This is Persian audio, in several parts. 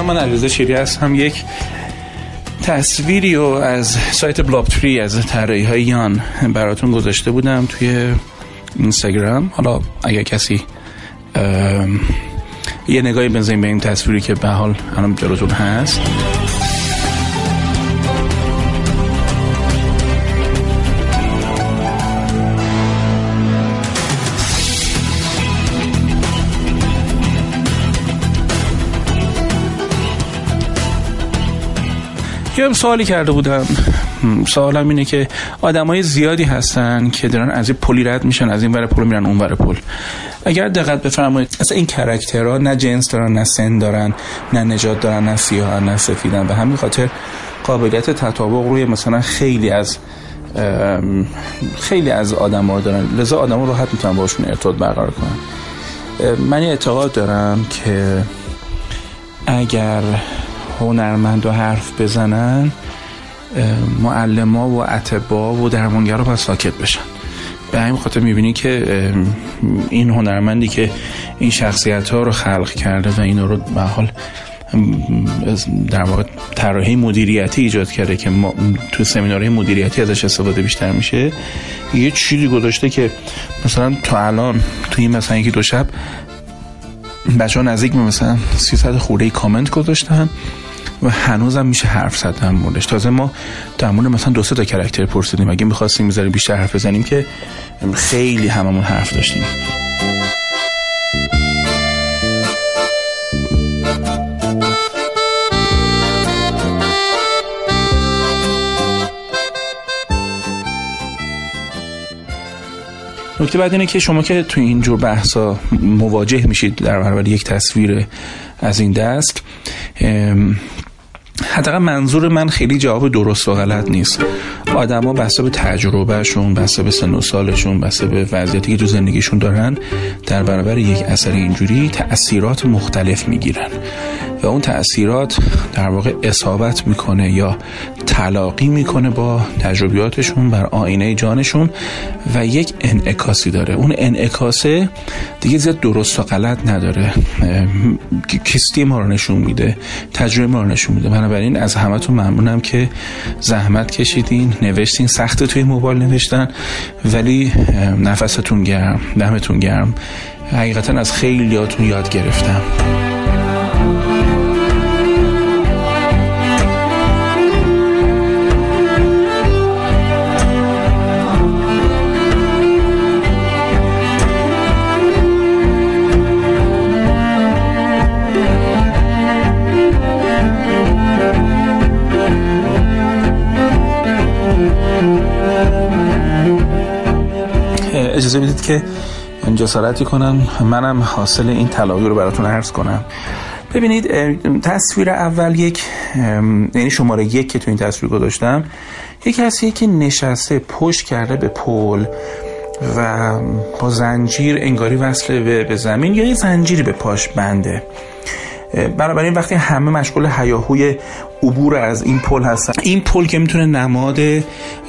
سلام من علیرضا شیری هستم. یک تصویری رو از سایت بلاکتری از طراحی های یان براتون گذاشته بودم توی اینستاگرام. حالا اگر کسی یه نگاهی بزنیم به این تصویری که به حال الان جلوتون هست. یه سوالی کرده بودم. سوالم اینه که آدمای زیادی هستن که دارن از این پلی رد میشن از این ور پل میرن اون ور پل. اگر دقت بفرمایید اصلا این character ها نه جنس دارن نه سن دارن نه نژاد دارن نه سیاه نه سفیدن. به همین خاطر قابلیت تطابق روی مثلا خیلی از خیلی از آدم ها دارن. لذا آدم ها راحت می‌تونن باشون ارتباط برقرار کنن. من اعتقاد دارم که اگر هنرمند و حرف بزنن معلم و اتبا و درمانگرا باید ساکت بشن. به همین خاطر می‌بینی که این هنرمندی که این شخصیت ها رو خلق کرده و این رو به حال در واقع طراحی مدیریتی ایجاد کرده که ما تو سمینارهای مدیریتی ازش استفاده بیشتر میشه یه چیزی گذاشته که مثلا تا الان تو این مثلا یکی دو شب بچه ها نزدیک مثلا 300 خورده کامنت گذاشتن. و هنوزم میشه حرف زد در موردش. تازه ما در مورد مثلا دو سه تا کرکتر پرسیدیم. اگه می‌خواستیم می‌ذاریم بیشتر حرف بزنیم که خیلی هممون حرف داشتیم. نکته بعد اینه که شما که تو اینجور بحثا مواجه میشید در برابر یک تصویر از این دست حداقل منظور من خیلی جواب درست و غلط نیست. آدما بسته به تجربهشون بسته به سن و سالشون بسته به وضعیتی که تو زندگیشون دارن در برابر یک اثر اینجوری تاثیرات مختلف می‌گیرن. و اون تاثیرات در واقع اصابت می‌کنه یا تلاقی می‌کنه با تجربیاتشون بر آینه جانشون و یک انعکاسی داره. اون انعکاسه دیگه زیاد درست و غلط نداره. کستی ما رو نشون میده تجربه ما رو نشون میده. بنابراین از همتون ممنونم که زحمت کشیدین نوشتین سخت توی موبایل نوشتن ولی نفستون گرم دمتون گرم. حقیقتا از خیلیاتون یاد گرفتم. که جسارتی کنم منم حاصل این تلاقی رو براتون عرض کنم. ببینید تصویر اول یک یعنی شماره یک که تو این تصویر گذاشتم یک کسی که نشسته پشت کرده به پل و با زنجیر انگاری وصل به زمین یا یه زنجیری به پاش بنده. بنابراین وقتی همه مشغول هیاهوی عبور از این پل هستن این پل که می‌تونه نماد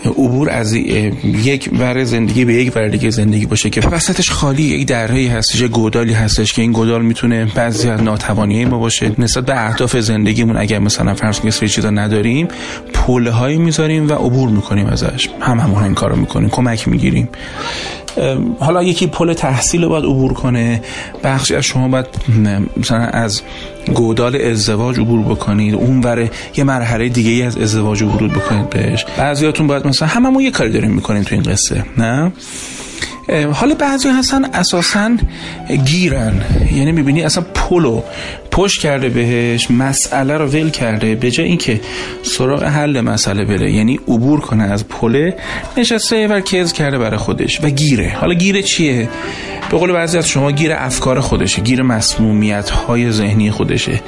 عبور از یک ور زندگی به یک ور دیگه زندگی باشه که وسطش خالی یک درهی هستش گودالی هستش که این گودال می‌تونه بعضی از ناتوانی ما باشه. نسبت به اهداف زندگیمون اگر مثلا فرض کنید سری چیزا نداریم پل هایی می‌ذاریم و عبور می‌کنیم ازش. هم همون این کارو می‌کنیم کمک می‌گیریم. حالا یکی پل تحصیل رو باید عبور کنه. بخشی از شما باید مثلا از گودال ازدواج عبور بکنید. اون وره یه مرحله دیگه از ازدواج عبور بکنید بهش. بعضیاتون باید مثلا هممون یه کاری داریم می‌کنیم تو این قصه نه؟ حالا بعضی هستن اساسا گیرن. یعنی می‌بینی اصلا پلو پشت کرده بهش مسئله رو ول کرده به جای اینکه سراغ حل مسئله بره. یعنی عبور کنه از پله نشسته و کز کرده برای خودش و گیره. حالا گیره چیه؟ به قول بعضی از شما گیر افکار خودشه گیر مسمومیت های ذهنی خودشه.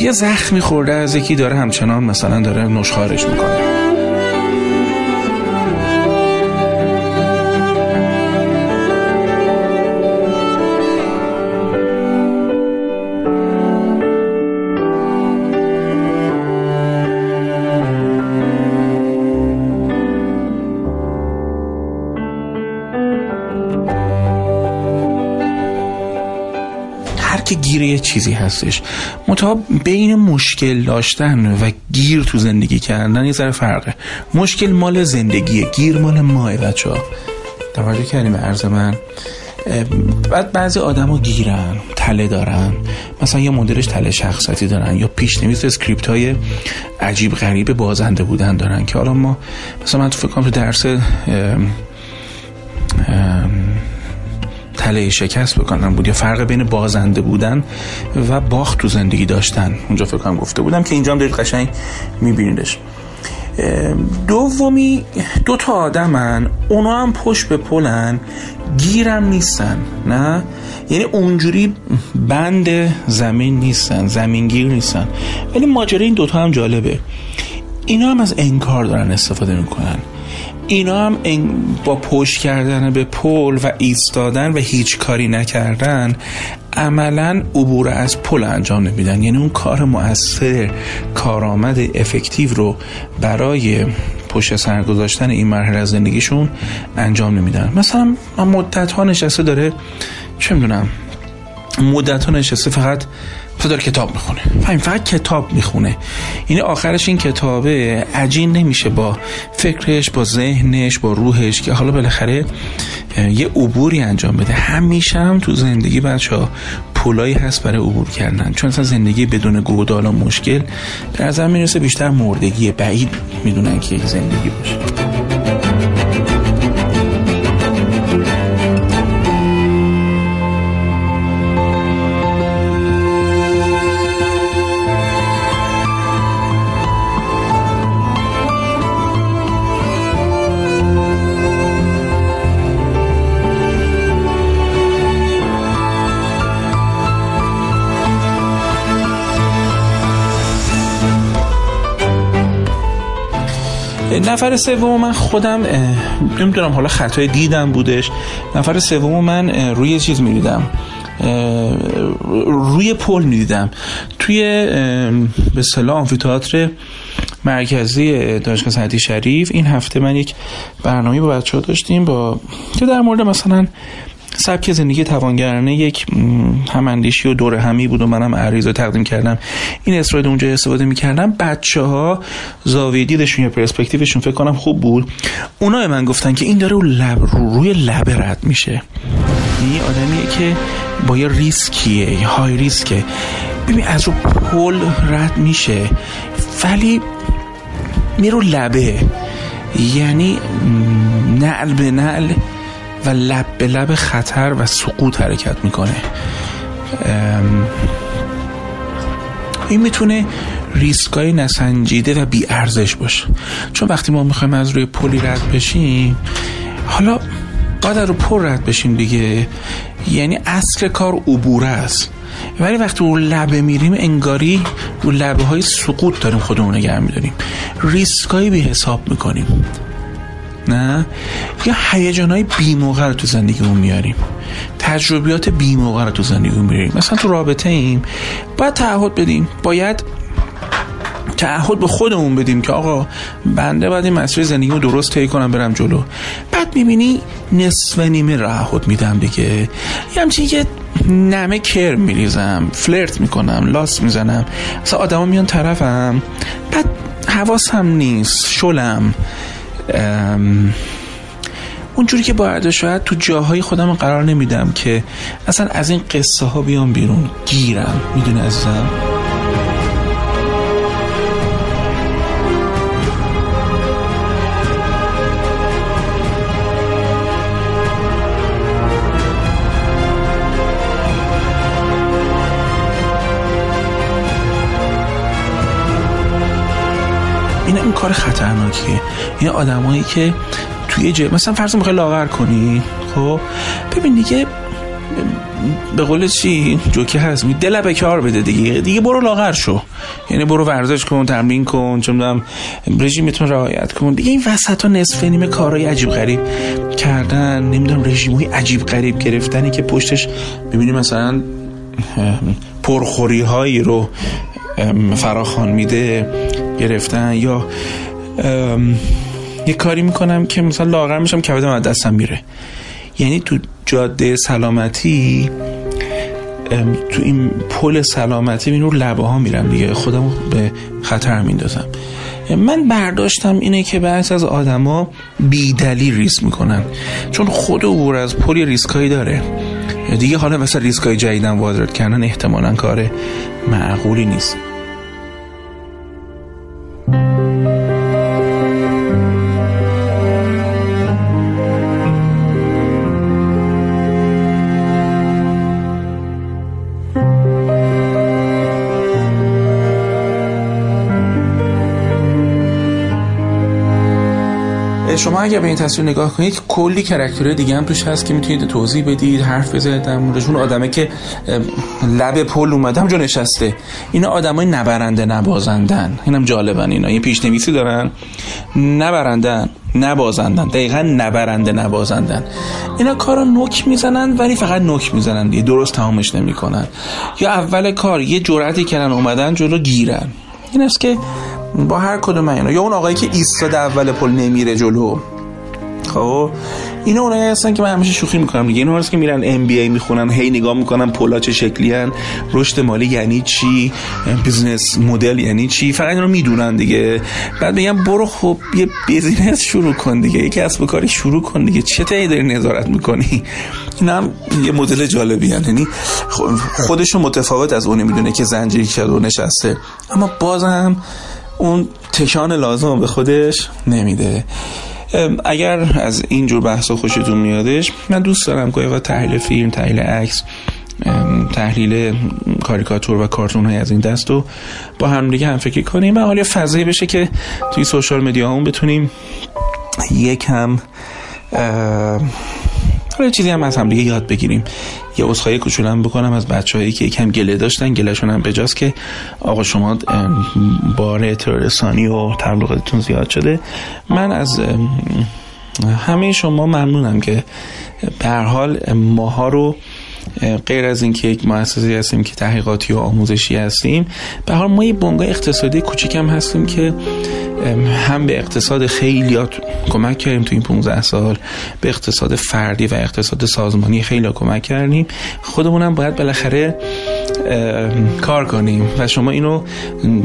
یه زخمی خورده از یکی داره همچنان مثلا داره نشخارش می‌کنه. یه چیزی هستش. متوا بین مشکل داشتن و گیر تو زندگی کردن یه ذره فرقه. مشکل مال زندگیه گیر مال ماست بچه ها. توجه کردیم عرض من. بعد بعضی آدما گیرن تله دارن. مثلا یه مدلش تله شخصیتی دارن یا پیش‌نویس script های عجیب غریب بازنده بودن دارن که حالا ما مثلا من تو فکر کنم تو درس ام ام تله شکست بکنم بود یا فرق بین بازنده بودن و باخت تو زندگی داشتن. اونجا فکر کنم گفته بودم که اینجا هم دارید قشنگ میبینیدش. دومی دو تا آدمن اونا هم پشت به پلن گیرم نیستن نه؟ یعنی اونجوری بند زمین نیستن زمینگیر نیستن. ولی ماجرا این دوتا هم جالبه. اینا هم از انکار دارن استفاده می‌کنن. اینا هم با پشت کردن به پل و ایستادن و هیچ کاری نکردن عملا عبور از پل انجام نمیدن. یعنی اون کار مؤثر کارآمد افکتیو رو برای پشت سر گذاشتن این مرحله از زندگیشون انجام نمیدن. مثلا مدت ها نشسته داره چه می‌دونم مدت ها نشسته فقط داره کتاب می‌خونه. فهم فقط کتاب می‌خونه. یعنی آخرش این کتابه عجین نمیشه با فکرش با ذهنش با روحش که حالا بالاخره یه عبوری انجام بده. همیشه هم تو زندگی بچه ها پولایی هست برای عبور کردن. چون اصلا زندگی بدون گودال و مشکل در نظر می‌رسه بیشتر مردگی بعید می‌دونن که زندگی باشه. نفر سوم من خودم نمی‌دونم حالا خطای دیدم بودش. نفر سوم من روی چیز می‌دیدم روی پل می‌دیدم توی به صلاح آمفیتئاتر مرکزی دانشگاه صنعتی شریف این هفته من یک برنامه با بچه ها داشتیم با که در مورد مثلا سبک زندگی توانگرانه یک هماندیشی و دور همی بود و منم عریض رو تقدیم کردم. این اسلاید اونجا استفاده می‌کردم. بچه ها زاویه دیدشون یا پرسپکتیوشون فکر کنم خوب بود. اونا من گفتن که این داره رو لب رو روی لب رد میشه. این آدمیه که با یه ریسکیه یه های ریسکه. ببین از رو پل رد میشه ولی میرو لبه. یعنی نعل به نعل و لب به لب خطر و سقوط حرکت می‌کنه. این می‌تونه ریسکای نسنجیده و بی ارزش باشه. چون وقتی ما می‌خوایم از روی پلی رد بشیم حالا باید رو پل رد بشیم دیگه. یعنی اصل کار عبوره است. ولی وقتی رو لبه میریم انگاری رو لبه های سقوط داریم خودمون نگه میداریم. ریسکایی بی حساب می‌کنیم. نه؟ یا هیجانهای بی موقع رو تو زندگیمون میاریم. تجربیات بی موقع رو تو زندگیمون میاریم. مثلا تو رابطه ایم باید تعهد بدیم. باید تعهد به خودمون بدیم که آقا بنده باید این مسیر زندگیمو درست طی کنم برم جلو. بعد می‌بینی نصف نیمه تعهد میدم دیگه. یه همچین که نمه کر میریزم فلرت می‌کنم لاس می‌زنم. مثلا آدما میان طرفم بعد حواسم نیست شلم. اونجوری که باید شاید تو جاهای خودم قرار نمیدم که اصلا از این قصه ها بیام بیرون. گیرم می‌دونه عزیزم؟ این این کار خطرناکیه. این آدمایی که توی جه مثلا فرض می‌خوای لاغر کنی خب؟ ببین دیگه به قول چی؟ جوکی هست. می دل به کار بده دیگه. دیگه برو لاغر شو. یعنی برو ورزش کن تمرین کن چون دارم رژیمتون رعایت کن. دیگه این وسط ها نصف نیمه کارهای عجیب غریب کردن. نمی‌دونم رژیم های عجیب غریب گرفتنی که پشتش ببینی مثلا پرخوری هایی رو فراخان میده. گرفتن یا یه کاری می‌کنم که مثلا لاغر میشم کبدم از دستم میره. یعنی تو جاده سلامتی تو این پل سلامتی این رو لبه ها میرم دیگه. خودم به خطر میندازم من برداشتم اینه که بعض از آدما بیدلیل ریسک می‌کنن. چون خود عبور از پل ریسکایی داره. دیگه حالا مثلا ریسکای جدیدن وارد کردن احتمالا کار معقولی نیست. شما اگر به این تصویر نگاه کنید کلی کرکتر دیگه هم توش هست که می‌تونید توضیح بدید حرف بزنید در موردشون آدمه که لب پل اومده همونجا نشسته. اینا آدمای نبرنده نبازندن. اینم جالبن اینا. این پیش نویسی دارن. نبرندن نبازندن. دقیقا نبرنده نبازندن. اینا کارا نوک می‌زنن ولی فقط نوک می‌زنن دیگه. درست تمامش نمی‌کنن. یا اول کار یه جرأتی کردن اومدن جلو گیرن. این است که با هر کدوم اینا. یا اون آقایی که ایستاده اول پل نمیره جلو. خب؟ اینا اونایی هستن که من همیشه شوخی می‌کنم دیگه. اینا هست که میرن MBA می‌خونن هی نگاه می‌کنن پولا چه شکلی هن. رشد مالی یعنی چی؟ business model یعنی چی؟ فقط اینو می‌دونن دیگه. بعد میگم برو خب یه business شروع کن دیگه. یه کسب و کاری شروع کن دیگه. چه تایی داری نظارت می‌کنی؟ این هم یه مدل جالبی یعنی خودشو متفاوت از اونی می‌دونه که زنجیری کرده و نشسته. اما بازم اون تکان لازم به خودش نمیده. اگر از اینجور بحثا خوشتون میادش من دوست دارم که تحلیل فیلم تحلیل عکس تحلیل کاریکاتور و کارتون های از این دست رو با هم دیگه هم فکر کنیم و حالا فضایی بشه که توی سوشال مدیا هم بتونیم یکم حالا چیزی هم از هم دیگه یاد بگیریم. یه عذرخواهی کوچولم بکنم از بچه‌هایی که یکم گله داشتن گلهشون هم بجاست که آقا شما بار اعتراض و تبلیغاتتون زیاد شده. من از همه شما ممنونم که به هر حال ماها رو غیر از اینکه یک مؤسسه هستیم که تحقیقاتی و آموزشی هستیم به حال ما یه بنگاه اقتصادی کوچیکم هستیم که هم به اقتصاد خیلیات کمک کردیم تو این 15 سال به اقتصاد فردی و اقتصاد سازمانی خیلی کمک کردیم. خودمونم باید بالاخره کار کنیم و شما اینو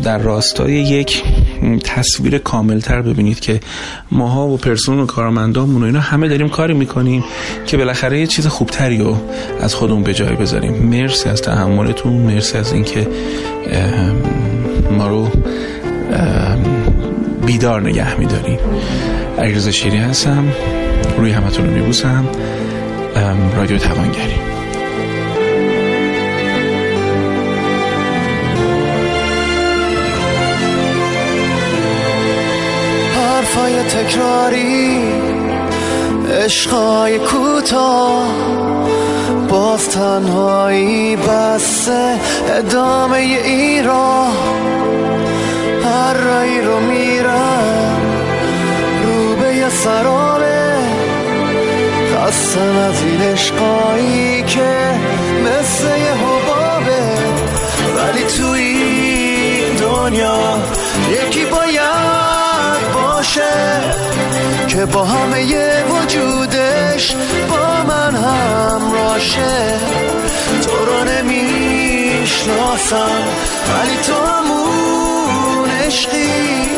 در راستای یک تصویر کاملتر ببینید که ماها و پرسون و کارمندامون و اینا همه داریم کاری می‌کنیم که بالاخره یه چیز خوبتری رو از خودمون به جای بذاریم. مرسی از تحملتون مرسی از اینکه ما رو بیدار نگه میداریم علیرضا شیری هستم روی همتون رو میبوسم. رادیو توانگری. تکراری عشقای کوتاه باز تنهایی بسته ادامه ای را هر رایی رو میرم رو به یه سرابه خستم از این عشقایی که مثل یه حبابه. ولی توی دنیا یکی باید که با همه وجودش با من هم راشه. تو رو نمی‌شناسم ولی تو همون عشقی.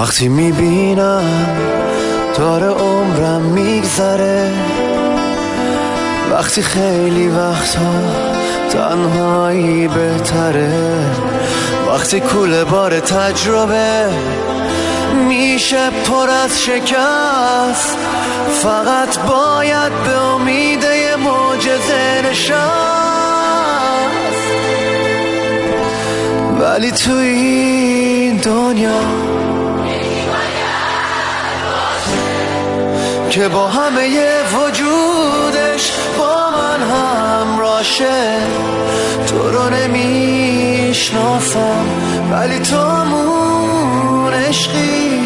وقتی می‌بینم داره عمرم میگذره وقتی خیلی وقتا تنهایی بهتره وقتی کوله بار تجربه میشه پر از شکست فقط باید به امید یه معجزه نشست. ولی تو این دنیا که با همه وجودش با من هم راشه. تو رو نمی‌شناسم ولی تو همون عشقی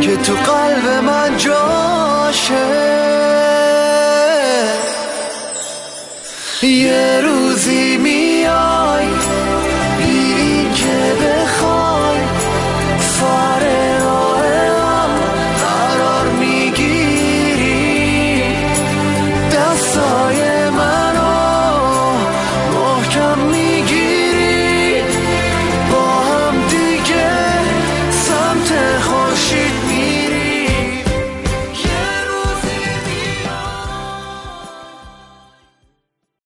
که تو قلب من جاشه. یه روزی